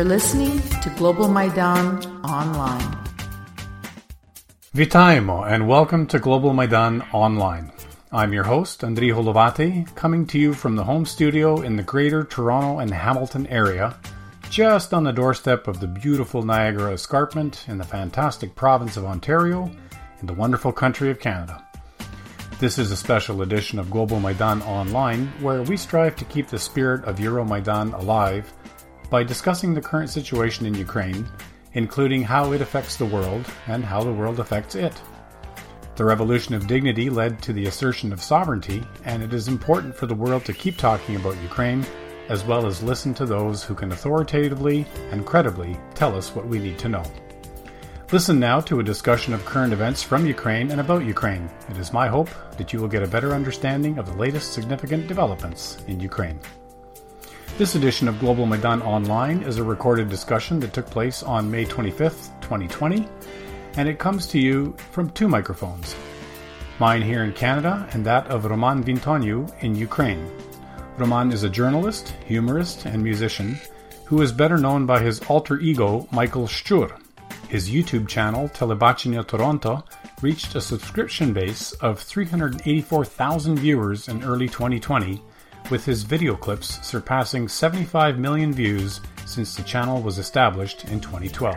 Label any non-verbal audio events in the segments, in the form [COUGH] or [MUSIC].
You're listening to Global Maidan Online. Vitaimo and welcome to Global Maidan Online. I'm your host, Andriy Holovati, coming to you from the home studio in the greater Toronto and Hamilton area, just on the doorstep of the beautiful Niagara Escarpment in the fantastic province of Ontario in the wonderful country of Canada. This is a special edition of Global Maidan Online, where we strive to keep the spirit of Euro Maidan alive by discussing the current situation in Ukraine, including how it affects the world and how the world affects it. The revolution of dignity led to the assertion of sovereignty, and it is important for the world to keep talking about Ukraine, as well as listen to those who can authoritatively and credibly tell us what we need to know. Listen now to a discussion of current events from Ukraine and about Ukraine. It is my hope that you will get a better understanding of the latest significant developments in Ukraine. This edition of Global Maidan Online is a recorded discussion that took place on May 25th, 2020, and it comes to you from two microphones mine here in Canada and that of Roman Vintoniu in Ukraine. Roman is a journalist, humorist, and musician who is better known by his alter ego Michael Szczur. His YouTube channel, Telebachinia Toronto, reached a subscription base of 384,000 viewers in early 2020 with his video clips surpassing 75 million views since the channel was established in 2012.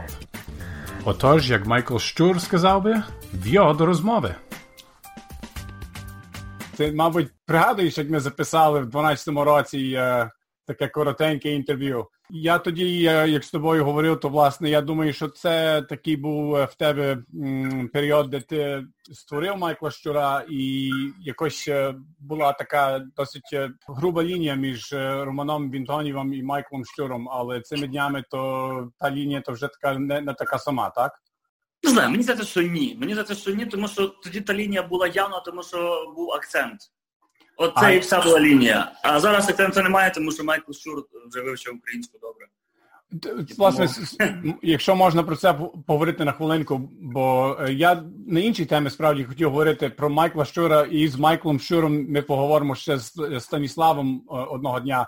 Отож, як Майкл Щур сказав би, в'йо до розмови. Ти, мабуть, пригадуєш, як ми записали в 12-му році е, таке коротеньке інтерв'ю. Я тоді, як з тобою говорив, то власне я думаю, що це такий був в тебе період, де ти створив Майкла Щура, і якось була така досить груба лінія між Романом Вінтонівим і Майклом Щуром, але цими днями то та лінія то вже така не, не така сама, так? Не знаю, мені здається, що ні. Мені здається, що ні, тому що тоді та лінія була явна, тому що був акцент. Оце і вся була лінія. А зараз акценту немає, тому що Майкл Щур вже вивчив українську добре. Власне, якщо можна про це поговорити на хвилинку, бо я на іншій темі справді хотів говорити про Майкла Щура, і з Майклом Щуром ми поговоримо ще з Станіславом одного дня.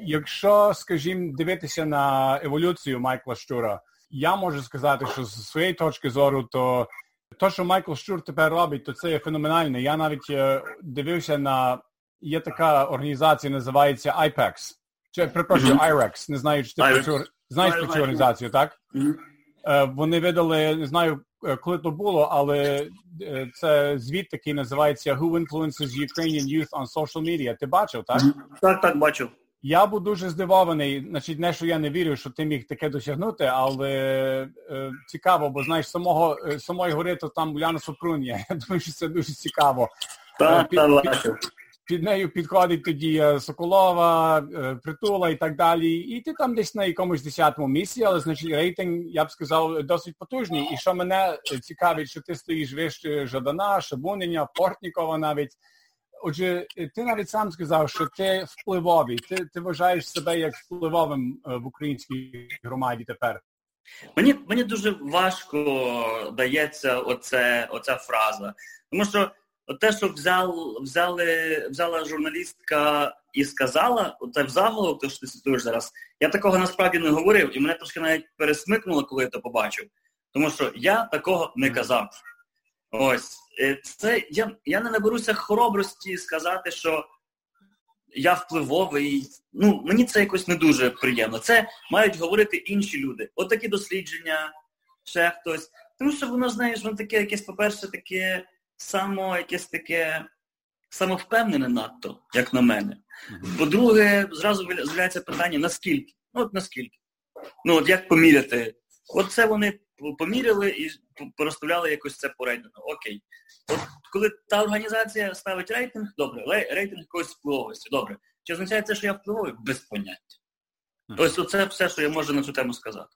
Якщо, скажімо, дивитися на еволюцію Майкла Щура, я можу сказати, що з своєї точки зору, то те, що Майкл Щур тепер робить, то це є феноменально. Я навіть дивився на є така організація, називається IPEX. Чи перепрошую, mm-hmm. IREX. Не знаю, чи ти про цю знаєш про цю організацію, так? Mm-hmm. Вони видали, не знаю, коли то було, але це звіт такий називається Who Influences Ukrainian Youth on Social Media. Ти бачив, так? Mm-hmm. Так, так, бачив. Я був дуже здивований. Значить, не що я не вірю, що ти міг таке досягнути, але е, цікаво, бо знаєш, самого самої гори то там Уляна Супрунія. [LAUGHS] Я думаю, що це дуже цікаво. Так, під, під, під нею підходить тоді Соколова, Притула і так далі. І ти там десь на якомусь десятому місці, але значить рейтинг, я б сказав, досить потужний. І що мене цікавить, що ти стоїш вище Жадана, Шабунення, Портнікова навіть. Отже, ти навіть сам сказав, що ти впливовий. Ти ти вважаєш себе як впливовим в українській громаді тепер. Мені мені дуже важко дається оце, оця фраза. Тому що те, що взял, взяли, взяла журналістка і сказала, оце в заголовок, то що ти цитуєш зараз, я такого насправді не говорив, і мене трошки навіть пересмикнуло, коли я це побачив. Тому що я такого не казав. Ось. Е, це я я не наберуся хоробрості сказати, що я впливовий. Ну, мені це якось не дуже приємно. Це мають говорити інші люди. От такі дослідження, ще хтось. Тому що воно, знаєш, воно таке якесь, по-перше, таке само якесь таке самовпевнене надто, як на мене. По-друге, зразу з'являється питання, наскільки? Ну, от наскільки? Ну, от як поміряти? От це вони поміряли і порозставляли якось це по рейтингу. Окей. От коли та організація ставить рейтинг, добре, рейтинг якоїсь впливовості, добре. Чи означає це, що я впливовий? Без поняття. Ось оце все, що я можу на цю тему сказати.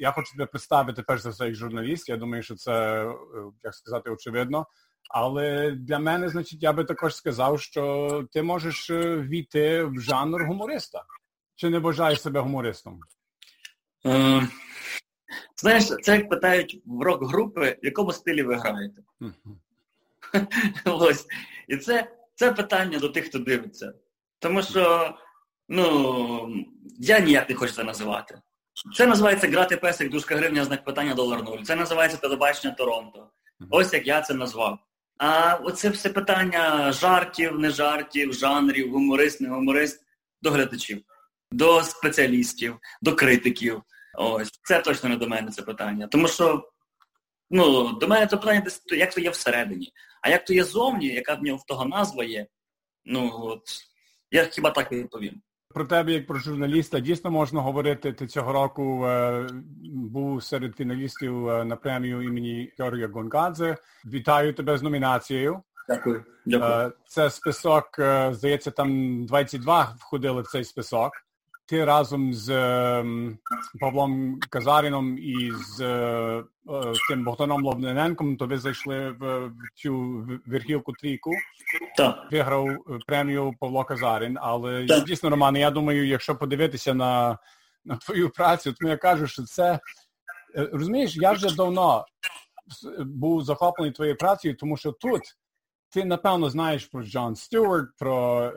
Я хочу тебе представити перш за все як журналіст. Я думаю, що це, як сказати, очевидно. Але для мене, значить, я би також сказав, що ти можеш війти в жанр гумориста. Чи не вважаєш себе гумористом? Знаєш, це як питають в рок-групи, в якому стилі ви граєте. Ось. І це це питання до тих, хто дивиться. Тому що ну, я ніяк не хочу це називати. Це називається грати песик, дужка гривня, знак питання долар нуль. Це називається телебачення Торонто. Ось як я це назвав. А оце все питання жартів, не жартів, жанрів, гуморист, не гуморист до глядачів, до спеціалістів, до критиків. Ось це точно не до мене це питання. Тому що ну, до мене це питання десь як то є всередині. А як то є зовні, яка в нього в того назва є, ну от я хіба так і відповім. Про тебе, як про журналіста, дійсно можна говорити. Ти цього року е, був серед фіналістів е, на премію імені Георгія Гонгадзе. Вітаю тебе з номінацією. Дякую. Дякую. Е, це список, е, здається, там 22 входили в цей список. Ти разом з е, Павлом Казаріном і з е, е, тим Богданом Лобнененком, то ви зайшли в, цю верхівку трійку. Так. Виграв е, премію Павло Казарін, але Так. дійсно, Роман, я думаю, якщо подивитися на, на твою працю, то я кажу, що це розумієш, я вже давно був захоплений твоєю працею, тому що тут ти напевно знаєш про Джон Стюарт, про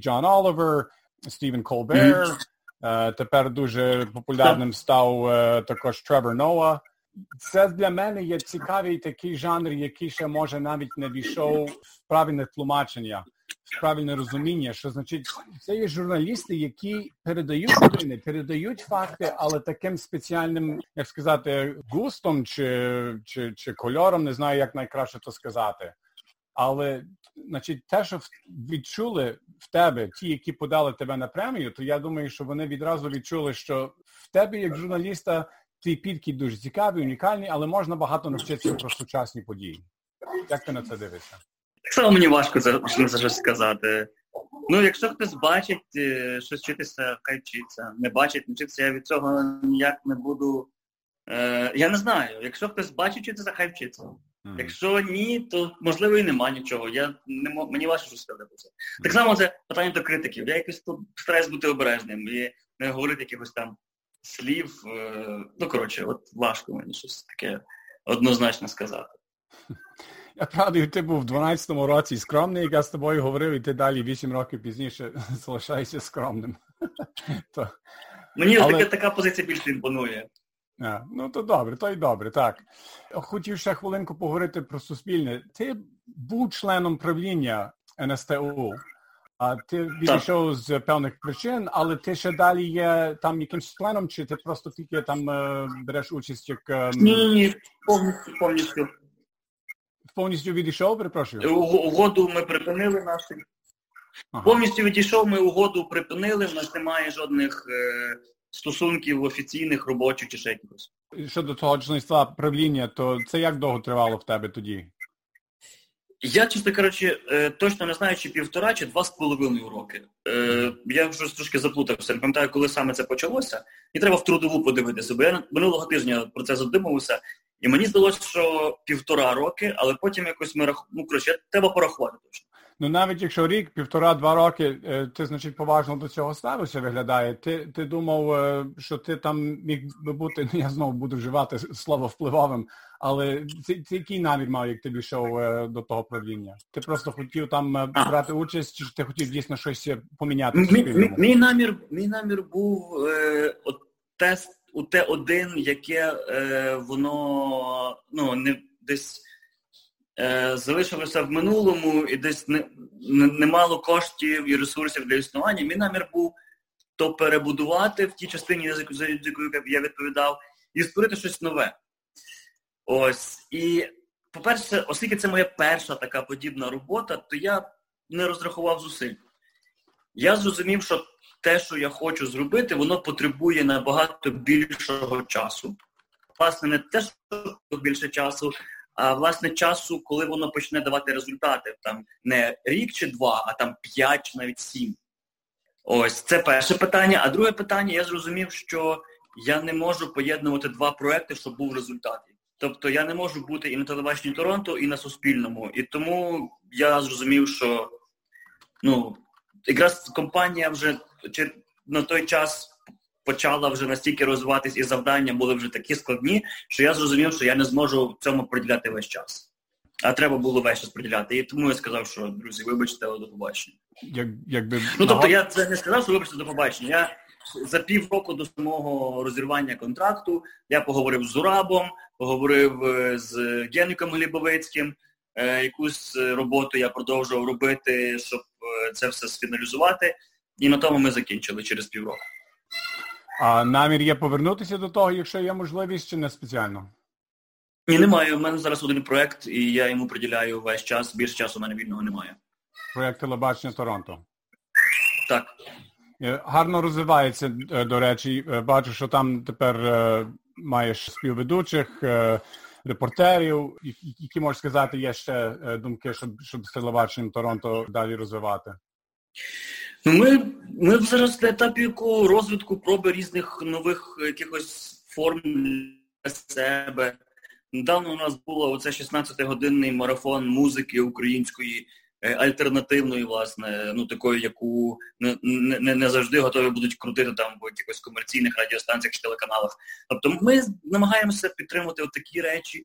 Джон Олівер, Стівен Колбер. Е, тепер дуже популярним став е, також Тревор Ноа. Це для мене є цікавий такий жанр, який ще може навіть не війшов в правильне тлумачення, в правильне розуміння, що значить, це є журналісти, які передають новини, передають факти, але таким спеціальним, як сказати, густом чи, чи, чи кольором, не знаю, як найкраще то сказати. Але значить, те, що відчули в тебе, ті, які подали тебе на премію, то я думаю, що вони відразу відчули, що в тебе, як журналіста, твій підхід дуже цікавий, унікальний, але можна багато навчитися про сучасні події. Як ти на це дивишся? Так само мені важко це, за щось сказати. Ну, якщо хтось бачить е, щось вчитися, хай вчиться. Не бачить, не вчиться, я від цього ніяк не буду. Е, я не знаю. Якщо хтось бачить вчитися, хай вчиться. Якщо ні, то можливо і нема нічого. Я не мо- мені важко щось сказати про це. Так само це питання до критиків. Я якось тут стараюсь бути обережним і не говорити якихось там слів. е, Ну, коротше, от важко мені щось таке однозначно сказати. Я правда, ти був в 12-му році скромний, як я з тобою говорив, і ти далі 8 років пізніше [LAUGHS] залишаєшся скромним. [LAUGHS] То, Мені Але- таке, така позиція більше імпонує. А, ну то добре, то й добре, так. Хотів ще хвилинку поговорити про суспільне. Ти був членом правління НСТУ, а ти відійшов з певних причин, але ти ще далі є там якимсь членом, чи ти просто тільки там е, береш участь як е, Ні, ні, ні, повністю, повністю. повністю відійшов, перепрошую? Уг- Угоду ми припинили нашу. Ага. Повністю відійшов, ми угоду припинили, в нас немає жодних е, стосунків офіційних, робочих чи ще якихось. Щодо того членства правління, то це як довго тривало в тебе тоді? Я, чесно кажучи, е, точно не знаю, чи півтора, чи два з половиною роки. Е, Я вже трошки заплутався. Не пам'ятаю, коли саме це почалося. І треба в трудову подивитися, бо я минулого тижня про це задумувався. І мені здалося, що півтора роки, але потім якось ми рах... ну, коротше, треба порахувати точно. Ну навіть якщо рік, півтора-два роки, е, ти, значить, поважно до цього ставився, виглядає. Ти, ти думав, е, що ти там міг би бути, ну я знову буду вживати слово впливовим, але ти, ти який намір мав, як ти дійшов е, до того правління? Ти просто хотів там брати участь, чи ти хотів дійсно щось поміняти Мій, мій, намір, мій намір був е, от тест у Т1, яке е, воно ну, не десь залишилося в минулому і десь не, не, не коштів і ресурсів для існування. Мій намір був то перебудувати в тій частині, за яку я відповідав, і створити щось нове. Ось. І, по-перше, оскільки це моя перша така подібна робота, то я не розрахував зусиль. Я зрозумів, що те, що я хочу зробити, воно потребує набагато більшого часу. Власне, не те, що більше часу, а власне часу, коли воно почне давати результати. Там не рік чи два, а там п'ять чи навіть сім. Ось це перше питання. А друге питання, я зрозумів, що я не можу поєднувати два проекти, щоб був результат. Тобто я не можу бути і на телебаченні Торонто, і на Суспільному. І тому я зрозумів, що ну, якраз компанія вже на той час почала вже настільки розвиватись, і завдання були вже такі складні, що я зрозумів, що я не зможу цьому приділяти весь час. А треба було весь час приділяти. І тому я сказав, що друзі, вибачте, але до побачення. Як, якби... Ну тобто я це не сказав, що вибачте до побачення. Я за півроку до самого розірвання контракту я поговорив з Зурабом, поговорив е, з Генріком Глібовицьким. Е, якусь роботу я продовжував робити, щоб е, це все сфіналізувати. І на тому ми закінчили через півроку. А намір є повернутися до того, якщо є можливість, чи не спеціально? Ні, немає. У мене зараз один проєкт, і я йому приділяю весь час. Більше часу у мене вільного немає. Проєкт телебачення Торонто. Так. Е, гарно розвивається, до речі. Бачу, що там тепер маєш співведучих, репортерів, які можеш сказати, є ще думки, щоб щоб з телебаченням Торонто далі розвивати. Ну, ми ми зараз на етапі розвитку проби різних нових якихось форм для себе. Недавно у нас було оце 16-годинний марафон музики української, е, альтернативної, власне, ну такої, яку не не, не завжди готові будуть крутити там в якихось комерційних радіостанціях чи телеканалах. Тобто ми намагаємося підтримувати от такі речі.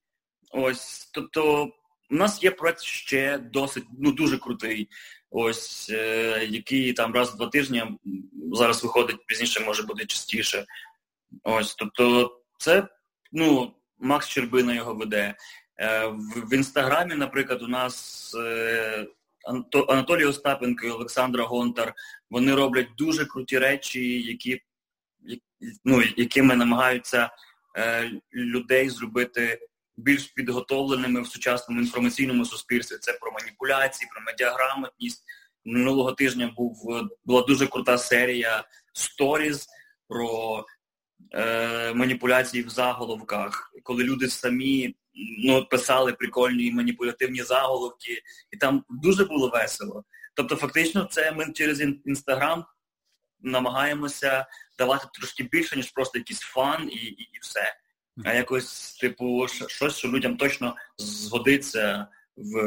Ось, тобто, у нас є проект ще досить ну дуже крутий ось е, який там раз в два тижні зараз виходить, пізніше може бути частіше. Ось, тобто, це ну, Макс Щербина його веде. Е, в, інстаграмі, наприклад, у нас е, Анатолій Остапенко і Олександра Гонтар, вони роблять дуже круті речі, які ну, якими намагаються людей зробити більш підготовленими в сучасному інформаційному суспільстві. Це про маніпуляції, про медіаграмотність. Минулого тижня був була дуже крута серія сторіз про е, маніпуляції в заголовках, коли люди самі ну, писали прикольні маніпулятивні заголовки, і там дуже було весело. Тобто, фактично, це ми через інстаграм намагаємося давати трошки більше, ніж просто якийсь фан і, і, і все а якось, типу, щось, що людям точно згодиться в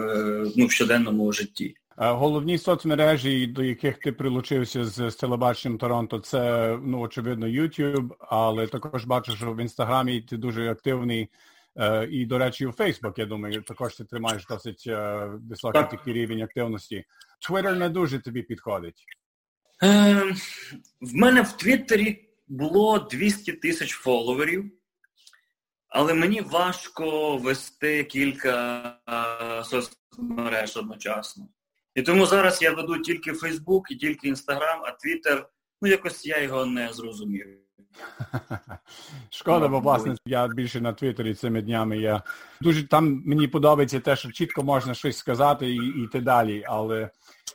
ну, в щоденному житті. Головні соцмережі, до яких ти прилучився з, з телебаченням Торонто, це ну очевидно YouTube, але також бачу, що в інстаграмі ти дуже активний. Uh, і, до речі, у Facebook, я думаю, також ти тримаєш досить uh, високий так. такий рівень активності. Twitter не дуже тобі підходить. Uh, в мене в Твіттері було 200 тисяч фоловерів. Але мені важко вести кілька соцмереж одночасно. І тому зараз я веду тільки Фейсбук і тільки Інстаграм, а Твіттер, ну якось я його не зрозумів. [LAUGHS] Шкода, бо власне я більше на Твіттері цими днями. Я дуже там мені подобається те, що чітко можна щось сказати і йти далі. Але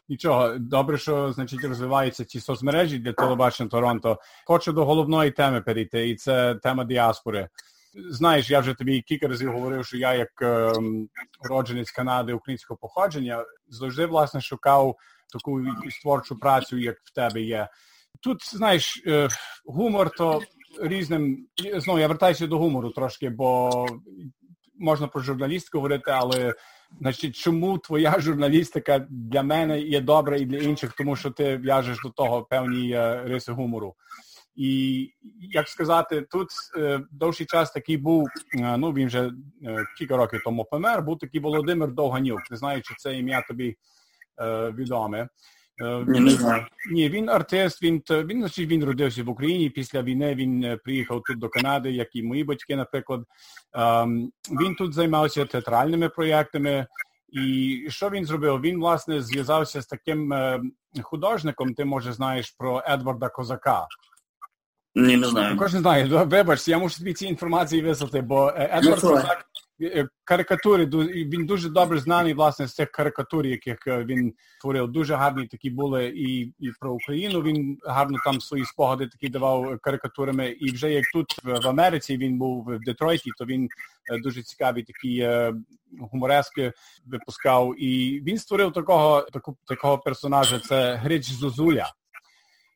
нічого, добре, що значить розвиваються ці соцмережі для телебачення Торонто. Хочу до головної теми перейти, і це тема діаспори. Знаєш, я вже тобі кілька разів говорив, що я, як е, Канади українського походження, завжди власне шукав таку творчу працю, як в тебе є. Тут, знаєш, е, гумор то різним. Знову я вертаюся до гумору трошки, бо можна про журналістику говорити, але значить, чому твоя журналістика для мене є добра і для інших, тому що ти в'яжеш до того певні е, риси гумору. І як сказати, тут е, довший час такий був, е, ну він вже е, кілька років тому помер, був такий Володимир Довганюк. Не знаю, чи це ім'я тобі е, відоме. Ні, не знаю. Ні, він артист, він він, значить, він родився в Україні. Після війни він приїхав тут до Канади, як і мої батьки, наприклад. Е, він тут займався театральними проєктами. І що він зробив? Він, власне, зв'язався з таким художником, ти може знаєш про Едварда Козака. Ні, не знаю. Також не знаю. Вибач, я мушу тобі ці інформації вислати, бо е, Едвард Козак е, карикатури, він дуже добре знаний, власне, з цих карикатур, яких е, він творив. Дуже гарні такі були і і про Україну. Він гарно там свої спогади такі давав карикатурами. І вже як тут в Америці він був в Детройті, то він дуже цікаві такі гуморески випускав. І він створив такого таку, такого персонажа. Це Грич Зозуля.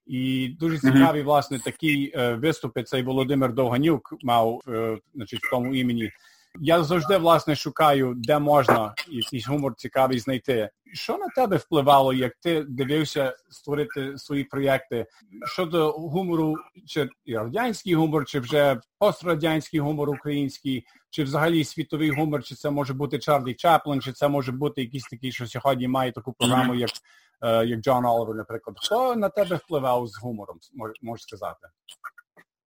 І дуже цікаві, власне, такі е, виступи цей Володимир Довганюк мав е, значить, в тому імені. Я завжди власне шукаю, де можна якийсь гумор цікавий знайти. Що на тебе впливало, як ти дивився створити свої проєкти щодо гумору, чи радянський гумор, чи вже пострадянський гумор український, чи взагалі світовий гумор, чи це може бути Чарлі Чаплин, чи це може бути якийсь такий, що сьогодні має таку програму, як е, як Джон Олівер, наприклад. Хто на тебе впливав з гумором, можеш сказати?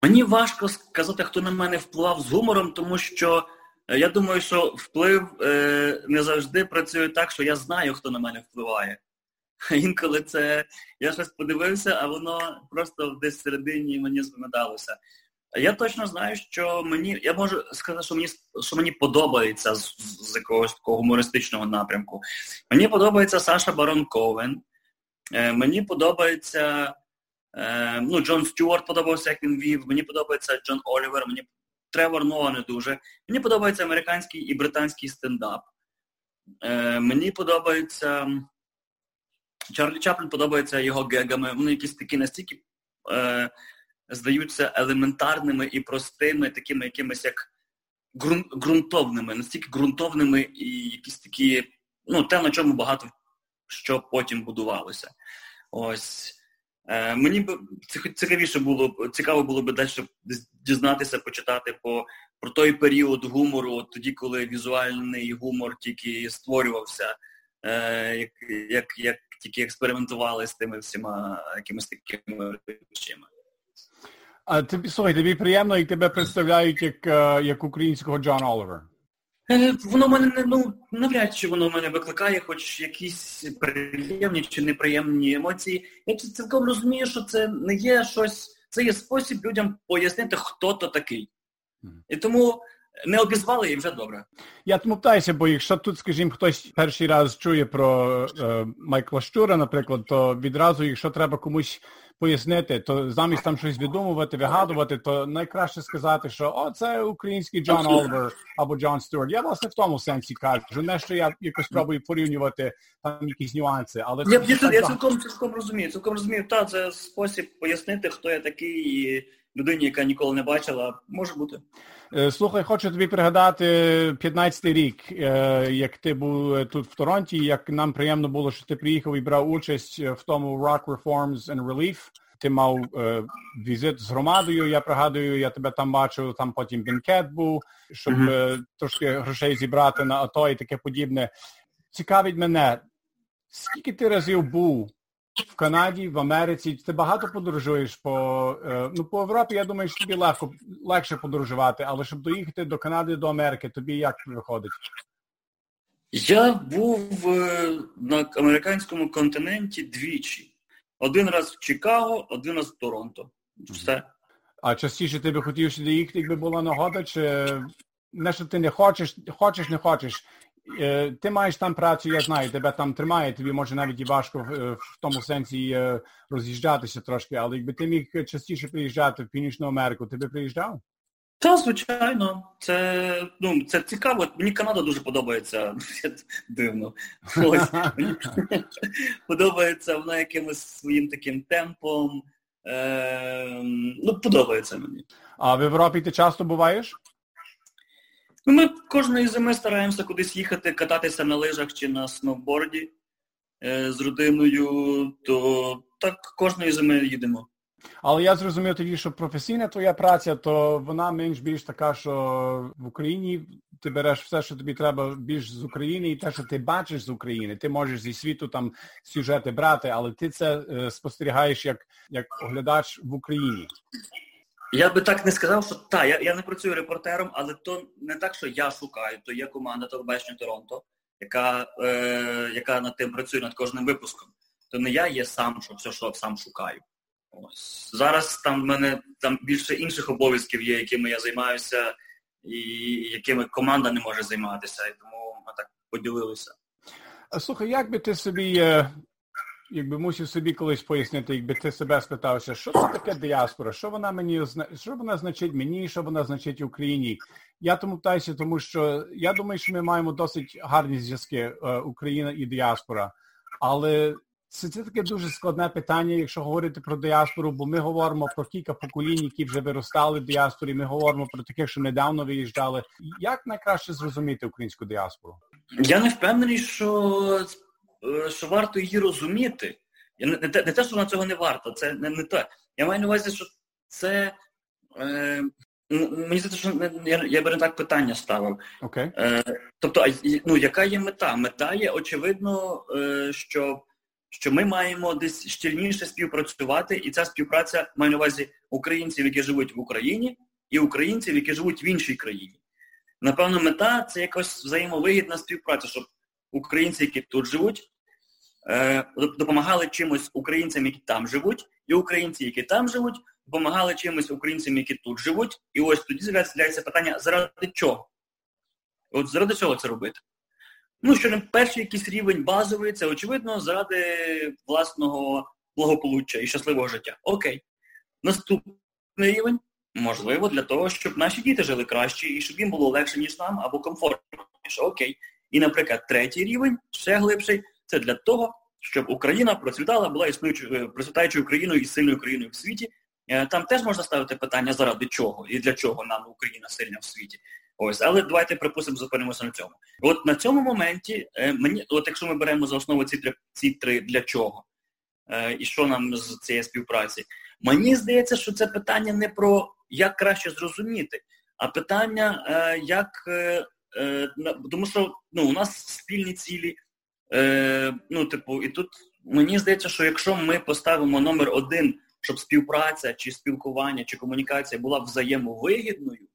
Мені важко сказати, хто на мене впливав з гумором, тому що я думаю, що вплив е, не завжди працює так, що я знаю, хто на мене впливає. [LAUGHS] Інколи це я щось подивився, а воно просто десь всередині мені згадалося. Я точно знаю, що мені, я можу сказати, що мені що мені подобається з, з якогось такого гумористичного напрямку. Мені подобається Саша Барон Ковен. Е, Мені подобається е, ну, Джон Стюарт подобався, як він вів. Мені подобається Джон Олівер, мені Тревор Ноа не дуже. Мені подобається американський і британський стендап. Е, Мені подобається Чарлі Чаплін подобається його гегами. Вони якісь такі настільки. Е, здаються елементарними і простими, такими якимись як ґрунтовними, настільки ґрунтовними і якісь такі, ну, те, на чому багато що потім будувалося. Ось. Е, Мені б цікавіше було, цікаво було б далі дізнатися, почитати по, про той період гумору, от тоді, коли візуальний гумор тільки створювався, е, як як, як тільки експериментували з тими всіма якимись такими речами. А тобі слухай, тобі приємно, як тебе представляють як е, як українського Джон Олівер? Е, воно мене не ну навряд чи воно в мене викликає, хоч якісь приємні чи неприємні емоції. Я цілком розумію, що це не є щось, це є спосіб людям пояснити, хто то такий. І тому не обізвали і вже добре. Я тому питаюся, бо якщо тут, скажімо, хтось перший раз чує про е, Майкла Щура, наприклад, то відразу, якщо треба комусь пояснити, то замість там щось відумувати, вигадувати, то найкраще сказати, що о, це український Джон Олвер або Джон Стюарт. Я власне в тому сенсі кажу, не що я якось пробую порівнювати там якісь нюанси, але я, я, я, я цілком цілком розумію. Цілком розумію, та це спосіб пояснити, хто я такий і людині, яка ніколи не бачила, може бути. Е, слухай, хочу тобі пригадати 15-й рік, е, як ти був тут в Торонті, як нам приємно було, що ти приїхав і брав участь в тому Rock Reforms and Relief. Ти мав е, візит з громадою, я пригадую, я тебе там бачив, там потім бенкет був, щоб mm-hmm. трошки грошей зібрати на АТО і таке подібне. Цікавить мене, скільки ти разів був в Канаді, в Америці. Ти багато подорожуєш по е, ну по Європі. Я думаю, що тобі легко легше подорожувати, але щоб доїхати до Канади, до Америки, тобі як виходить? Я був е, на американському континенті двічі. Один раз в Чикаго, один раз в Торонто. Все. А частіше ти би хотів сюди їхати, якби була нагода, чи не що ти не хочеш, хочеш, не хочеш. Е, ти маєш там працю, я знаю, тебе там тримає, тобі може навіть і важко в, е, тому сенсі е, роз'їжджатися трошки, але якби ти міг частіше приїжджати в Північну Америку, ти би приїжджав? Так, звичайно, це ну, це цікаво. Мені Канада дуже подобається. [LAUGHS] Дивно. Ось. Мені [LAUGHS] подобається вона якимось своїм таким темпом. Е, Ну, подобається мені. А в Європі ти часто буваєш? Ну, Ми кожної зими стараємося кудись їхати, кататися на лижах чи на сноуборді е, з родиною, то так кожної зими їдемо. Але я зрозумів тоді, що професійна твоя праця, то вона менш більш така, що в Україні ти береш все, що тобі треба більш з України, і те, що ти бачиш з України, ти можеш зі світу там сюжети брати, але ти це е, спостерігаєш як як оглядач в Україні. Я би так не сказав, що так, я я не працюю репортером, але то не так, що я шукаю, то є команда телебачення Торонто, яка е, яка над тим працює над кожним випуском. То не я є сам, що все, що сам шукаю. Ось. Зараз там в мене там більше інших обов'язків є, якими я займаюся, і якими команда не може займатися. І тому ми так поділилися. Слухай, як би ти собі е, якби мусив собі колись пояснити, якби ти себе спитався, що це таке діаспора, що вона мені що вона значить мені, що вона значить Україні. Я тому питаюся, тому що я думаю, що ми маємо досить гарні зв'язки е, Україна і діаспора. Але це, це таке дуже складне питання, якщо говорити про діаспору, бо ми говоримо про кілька поколінь, які вже виростали в діаспорі, ми говоримо про таких, що недавно виїжджали. Як найкраще зрозуміти українську діаспору? Я не впевнений, що що варто її розуміти. Не те, не те, що вона цього не варто, це не не те. Я маю на увазі, що це. Е, Мені здається, що я я би не так питання ставив. Okay. Е, Тобто, ну, яка є мета? Мета є, очевидно, е, що що ми маємо десь щільніше співпрацювати, і ця співпраця має на увазі українців, які живуть в Україні, і українців, які живуть в іншій країні. Напевно, мета це якась взаємовигідна співпраця, щоб українці, які тут живуть, е, допомагали чимось українцям, які там живуть, і українці, які там живуть, допомагали чимось українцям, які тут живуть. І ось тоді з'являється питання, заради чого? От заради чого це робити? Ну, що не перший якийсь рівень базовий, це очевидно, заради власного благополуччя і щасливого життя. Окей. Наступний рівень, можливо, для того, щоб наші діти жили краще і щоб їм було легше, ніж нам, або комфортніше. Окей. І, наприклад, третій рівень, ще глибший, це для того, щоб Україна процвітала, була існуючою е, процвітаючою країною і сильною країною в світі. Е, там теж можна ставити питання, заради чого і для чого нам Україна сильна в світі. Ось, але давайте припустимо, зупинимося на цьому. От на цьому моменті е, мені, от якщо ми беремо за основу ці три ці три для чого і що нам з цієї співпраці, мені здається, що це питання не про як краще зрозуміти, а питання як тому, що ну, у нас спільні цілі. Е, Ну, типу, і тут мені здається, що якщо ми поставимо номер один, щоб співпраця чи спілкування чи комунікація була взаємовигідною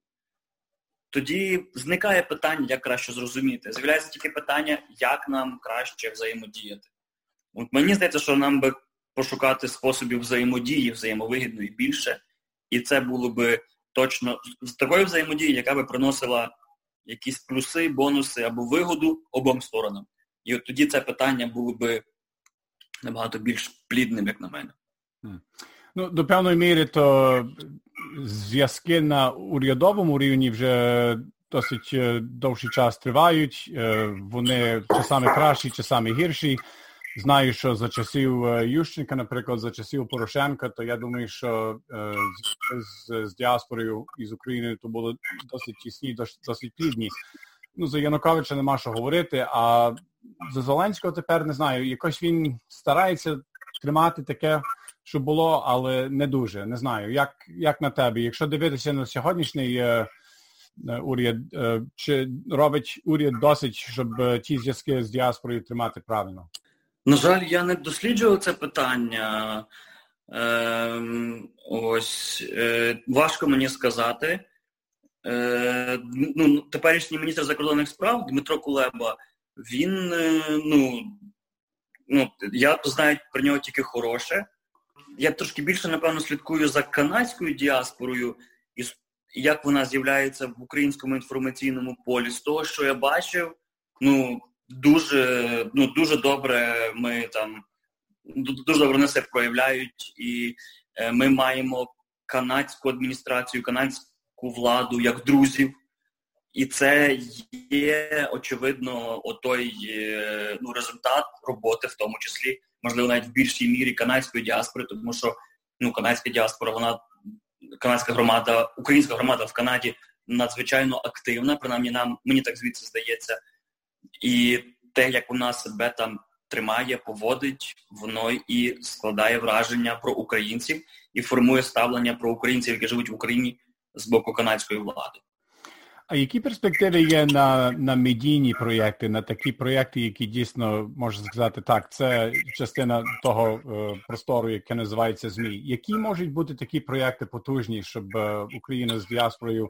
тоді зникає питання, як краще зрозуміти. З'являється тільки питання, як нам краще взаємодіяти. От Мені здається, що нам би пошукати способів взаємодії, взаємовигідної більше, і це було би точно з такої взаємодії, яка би приносила якісь плюси, бонуси або вигоду обом сторонам. І от тоді це питання було би набагато більш плідним, як на мене. Ну, До певної міри, то зв'язки на урядовому рівні вже досить е, довший час тривають. Е, вони часами кращі, часами гірші. Знаю, що за часів е, Ющенка, наприклад, за часів Порошенка, то я думаю, що з, з, діаспорою із Україною то було досить тісні, досить плідні. Ну, за Януковича нема що говорити, а за Зеленського тепер не знаю. Якось він старається тримати таке що було, але не дуже. Не знаю. Як як на тебе? Якщо дивитися на сьогоднішній е, е уряд, е, чи робить уряд досить, щоб е, ті зв'язки з діаспорою тримати правильно? На жаль, я не досліджував це питання. Е, ось важко мені сказати. Е, ну, Теперішній міністр закордонних справ Дмитро Кулеба, він, е, ну, ну, я знаю про нього тільки хороше я трошки більше, напевно, слідкую за канадською діаспорою і як вона з'являється в українському інформаційному полі. З того, що я бачив, ну дуже ну, дуже добре ми там дуже добре вони себе проявляють, і е, ми маємо канадську адміністрацію, канадську владу як друзів. І це є, очевидно, отой е, ну, результат роботи, в тому числі можливо, навіть в більшій мірі канадської діаспори, тому що ну, канадська діаспора, вона канадська громада, українська громада в Канаді надзвичайно активна, принаймні нам мені так звідси здається. І те, як вона себе там тримає, поводить, воно і складає враження про українців і формує ставлення про українців, які живуть в Україні з боку канадської влади. А які перспективи є на на медійні проєкти, на такі проєкти, які дійсно можна сказати, так, це частина того е, простору, яке називається ЗМІ. Які можуть бути такі проєкти потужні, щоб е, Україна з діаспорою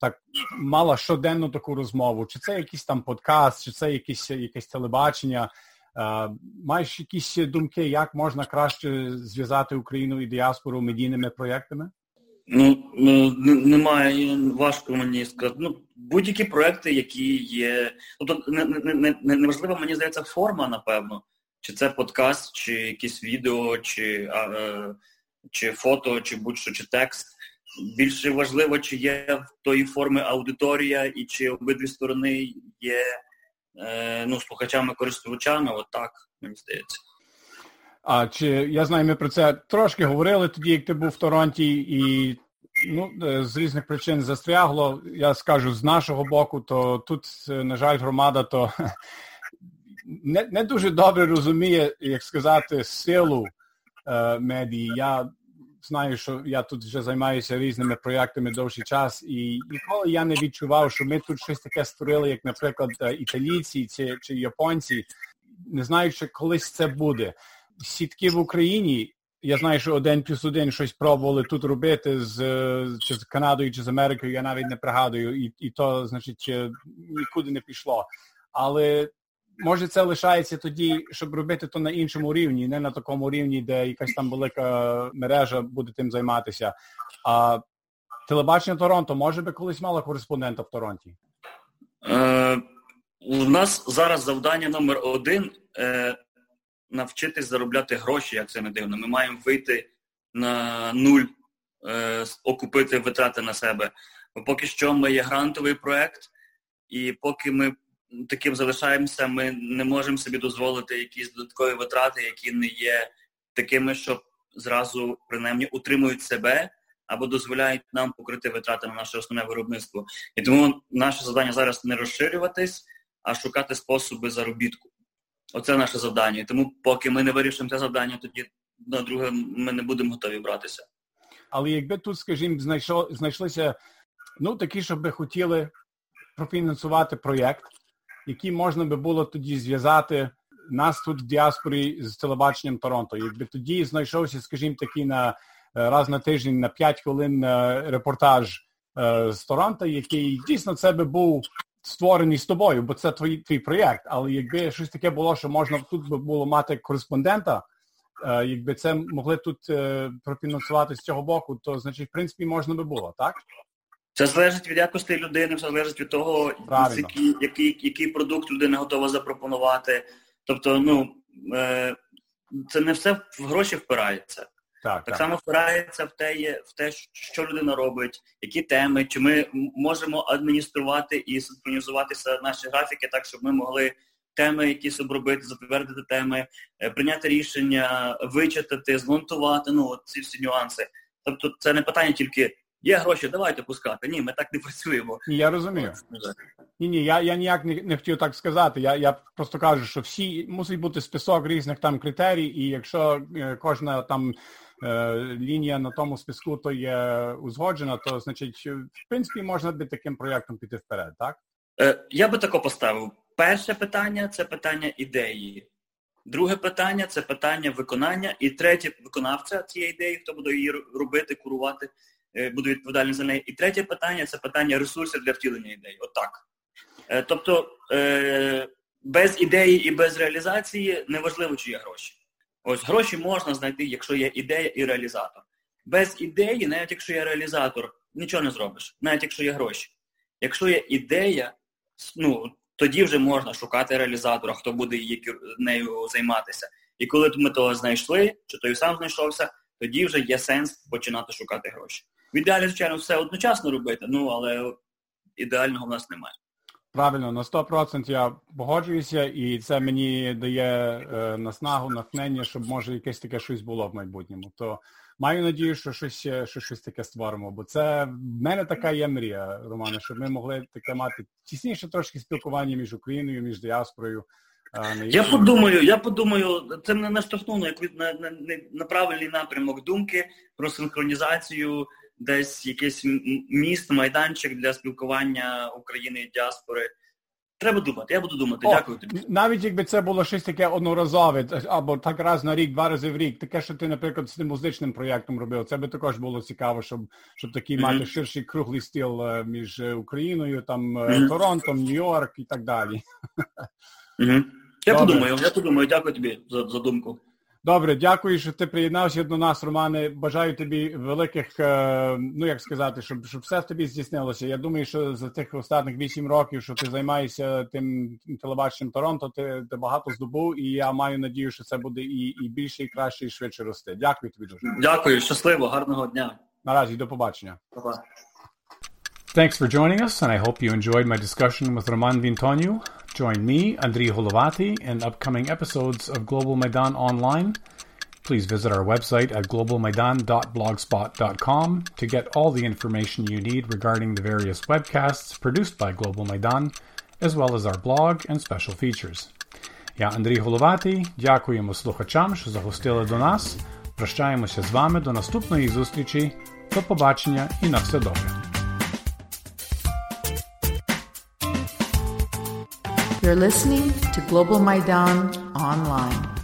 так мала щоденну таку розмову? Чи це якийсь там подкаст, чи це якісь якесь телебачення? Е, маєш якісь думки, як можна краще зв'язати Україну і діаспору медійними проєктами? Ну, ну немає, важко мені сказати. Ну, Будь-які проекти, які є. Тобто не, не, не, неважлива, мені здається, форма, напевно. Чи це подкаст, чи якесь відео, чи а, е, чи фото, чи будь-що, чи текст. Більше важливо, чи є в тої форми аудиторія, і чи обидві сторони є е, ну, слухачами-користувачами, от так, мені здається. А чи я знаю, ми про це трошки говорили тоді, як ти був в Торонті, і ну, е, з різних причин застрягло. Я скажу з нашого боку, то тут, е, на жаль, громада то не не дуже добре розуміє, як сказати, силу е, медії. Я знаю, що я тут вже займаюся різними проєктами довший час, і ніколи я не відчував, що ми тут щось таке створили, як, наприклад, е, італійці чи, чи японці, не знаю, чи колись це буде. Сітки в Україні. Я знаю, що один плюс один щось пробували тут робити з чи з Канадою, чи з Америкою, я навіть не пригадую, і і то, значить, нікуди не пішло. Але може це лишається тоді, щоб робити то на іншому рівні, не на такому рівні, де якась там велика мережа буде тим займатися. А телебачення Торонто може би колись мало кореспондента в Торонті? Е, У нас зараз завдання номер один е, навчитись заробляти гроші, як це не дивно. Ми маємо вийти на нуль, е, окупити витрати на себе. Бо поки що ми є грантовий проект, і поки ми таким залишаємося, ми не можемо собі дозволити якісь додаткові витрати, які не є такими, що зразу принаймні утримують себе або дозволяють нам покрити витрати на наше основне виробництво. І тому наше завдання зараз не розширюватись, а шукати способи заробітку. Оце наше завдання. І тому, поки ми не вирішимо це завдання, тоді на друге ми не будемо готові братися. Але якби тут, скажімо, знайшло, знайшлися ну, такі, щоб би хотіли профінансувати проєкт, який можна би було тоді зв'язати нас тут в діаспорі з телебаченням Торонто. Якби тоді знайшовся, скажімо, такий на е, раз на тиждень на 5 хвилин е, репортаж е, з Торонто, який дійсно це би був створений з тобою, бо це твій твій проєкт. Але якби щось таке було, що можна тут би було мати кореспондента, якби це могли тут профінансувати з цього боку, то значить, в принципі, можна би було, так? Це залежить від якості людини, все залежить від того, який, який який, продукт людина готова запропонувати. Тобто, ну е, це не все в гроші впирається. Так, так, само впирається в те, в те, що людина робить, які теми, чи ми можемо адмініструвати і синхронізуватися наші графіки так, щоб ми могли теми якісь обробити, затвердити теми, е, прийняти рішення, вичитати, змонтувати, ну ці всі нюанси. Тобто це не питання тільки Є гроші, давайте пускати. Ні, ми так не [LAUGHS] працюємо. Я розумію. Ні, ні, я я ніяк не не хотів так сказати. Я я просто кажу, що всі мусить бути список різних там критерій, і якщо е, кожна там лінія на тому списку то є узгоджена, то значить, в принципі, можна би таким проєктом піти вперед, так? Е, Я би тако поставив. Перше питання це питання ідеї. Друге питання це питання виконання. І третє виконавця цієї ідеї, хто буде її робити, курувати. Е, буду відповідальний за неї. І третє питання це питання ресурсів для втілення ідей. Отак. От тобто е, без ідеї і без реалізації неважливо, чи є гроші. Ось гроші можна знайти, якщо є ідея і реалізатор. Без ідеї, навіть якщо є реалізатор, нічого не зробиш, навіть якщо є гроші. Якщо є ідея, ну, тоді вже можна шукати реалізатора, хто буде її нею займатися. І коли ми того знайшли, чи той сам знайшовся, тоді вже є сенс починати шукати гроші. В ідеалі, звичайно, все одночасно робити, ну але ідеального в нас немає. Правильно, на 100% я погоджуюся, і це мені дає е, наснагу, натхнення, щоб може якесь таке щось було в майбутньому. То маю надію, що щось що щось таке створимо. Бо це в мене така є мрія, Романе, щоб ми могли таке мати тісніше трошки спілкування між Україною, між діаспорою. Я подумаю, я подумаю, це мене наштовхнуло на, на, на, на правильний напрямок думки про синхронізацію десь якийсь міст, майданчик для спілкування України і діаспори. Треба думати, я буду думати. О, Дякую тобі. Навіть якби це було щось таке одноразове, або так раз на рік, два рази в рік, таке, що ти, наприклад, з тим музичним проєктом робив, це би також було цікаво, щоб щоб такий mm-hmm. мати ширший круглий стіл е, між Україною, там mm-hmm. Торонтом, Нью-Йорк і так далі. Mm-hmm. Я подумаю, я подумаю, дякую тобі за, за думку. Добре, дякую, що ти приєднався до нас, Романе. Бажаю тобі великих, е, ну як сказати, щоб щоб все в тобі здійснилося. Я думаю, що за тих останніх вісім років, що ти займаєшся тим телебаченням Торонто, ти, ти багато здобув, і я маю надію, що це буде і і більше, і краще, і швидше рости. Дякую тобі дуже. Дякую, щасливо, гарного дня. Наразі до побачення. Па-па. Thanks for joining us, and I hope you enjoyed my discussion with Roman Vintoniu. Join me, Andriy Holovati, in upcoming episodes of Global Maidan Online Please visit our website at globalmaidan.blogspot.com to get all the information you need regarding the various webcasts produced by Global Maidan, as well as our blog and special features. Я Андрій Головатий. Дякуємо слухачам, що загостили до нас. Прощаємося з вами до наступної зустрічі. До побачення і на все добре. You're listening to Global Maidan Online.